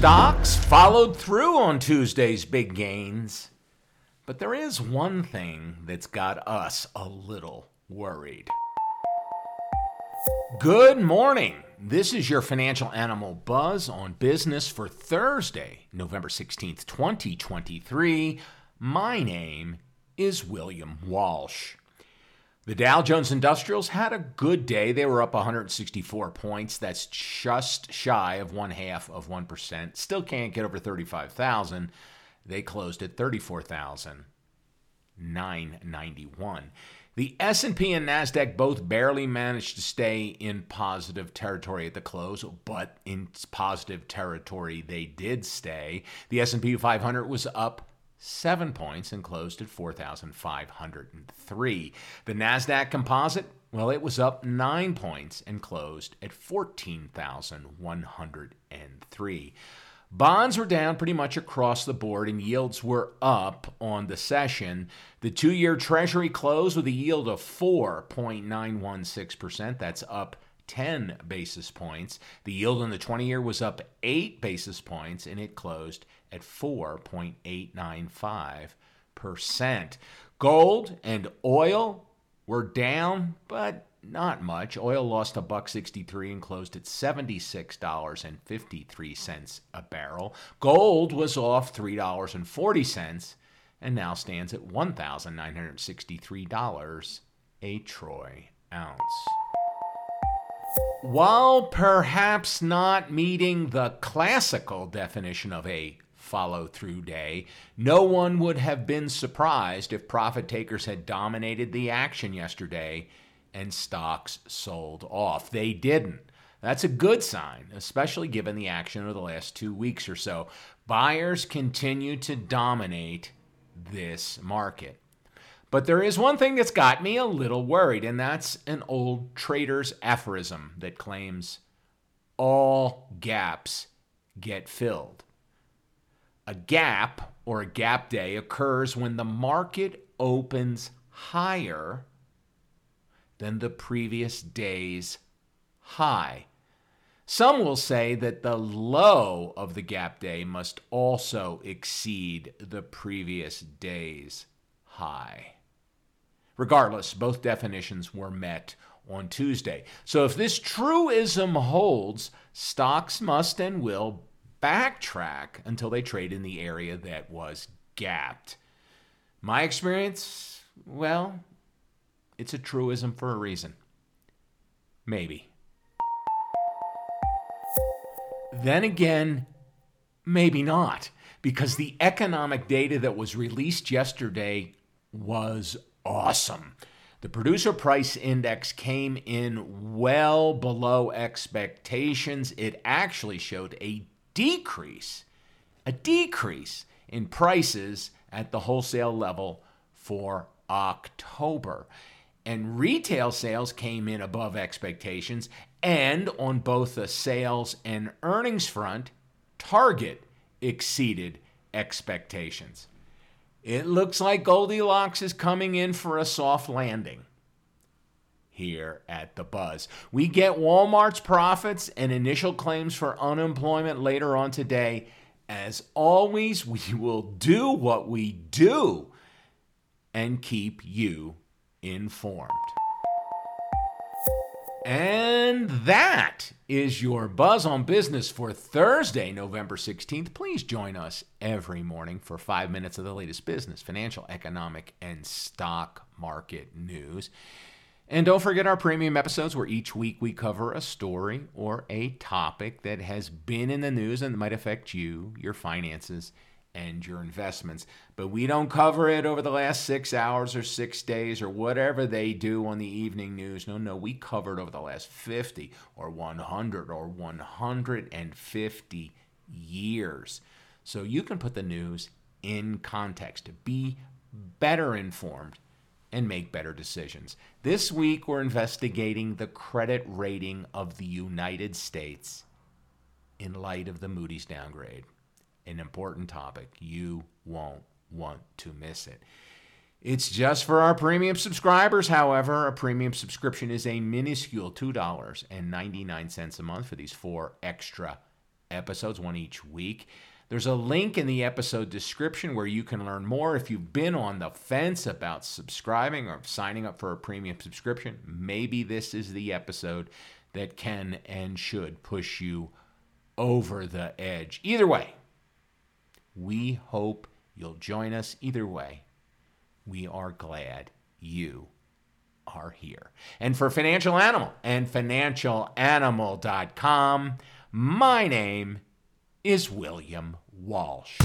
Stocks followed through on Tuesday's big gains. But there is one thing that's got us a little worried. Good morning. This is your financial animal buzz on business for Thursday, November 16th, 2023. My name is William Walsh. The Dow Jones Industrials had a good day. They were up 164 points. That's just shy of one half of 1%. Still can't get over 35,000. They closed at 34,991. The S&P and Nasdaq both barely managed to stay in positive territory at the close, but in positive territory they did stay. The S&P 500 was up seven points and closed at 4,503. The NASDAQ composite, well, it was up nine points and closed at 14,103. Bonds were down pretty much across the board and yields were up on the session. The two year Treasury closed with a yield of 4.916%. That's up 10 basis points. The yield on the 20 year was up 8 basis points and it closed at 4.895%. Gold and oil were down, but not much. Oil lost a buck 63 and closed at $76.53 a barrel. Gold was off $3.40 and now stands at $1,963 a troy ounce. While perhaps not meeting the classical definition of a follow through day, no one would have been surprised if profit takers had dominated the action yesterday and stocks sold off. They didn't. That's a good sign, especially given the action of the last two weeks or so. Buyers continue to dominate this market. But there is one thing that's got me a little worried, and that's an old trader's aphorism that claims all gaps get filled. A gap or a gap day occurs when the market opens higher than the previous day's high. Some will say that the low of the gap day must also exceed the previous day's high. Regardless, both definitions were met on Tuesday. So if this truism holds, stocks must and will backtrack until they trade in the area that was gapped. My experience, well, it's a truism for a reason. Maybe. Then again, maybe not, because the economic data that was released yesterday was awesome. The producer price index came in well below expectations. It actually showed a decrease, a decrease in prices at the wholesale level for October. And retail sales came in above expectations. And on both the sales and earnings front, Target exceeded expectations. It looks like Goldilocks is coming in for a soft landing here at the Buzz. We get Walmart's profits and initial claims for unemployment later on today. As always, we will do what we do and keep you informed. And that is your Buzz on Business for Thursday, November 16th. Please join us every morning for five minutes of the latest business, financial, economic, and stock market news. And don't forget our premium episodes where each week we cover a story or a topic that has been in the news and might affect you, your finances, and your investments. But we don't cover it over the last six hours or six days or whatever they do on the evening news. No, no, we covered over the last 50 or 100 or 150 years. So you can put the news in context to be better informed and make better decisions. This week, we're investigating the credit rating of the United States in light of the Moody's downgrade. An important topic. You won't want to miss it. It's just for our premium subscribers, however. A premium subscription is a minuscule $2.99 a month for these four extra episodes, one each week. There's a link in the episode description where you can learn more. If you've been on the fence about subscribing or signing up for a premium subscription, maybe this is the episode that can and should push you over the edge. Either way, we hope you'll join us. Either way, we are glad you are here. And for Financial Animal and financialanimal.com, my name is William Walsh.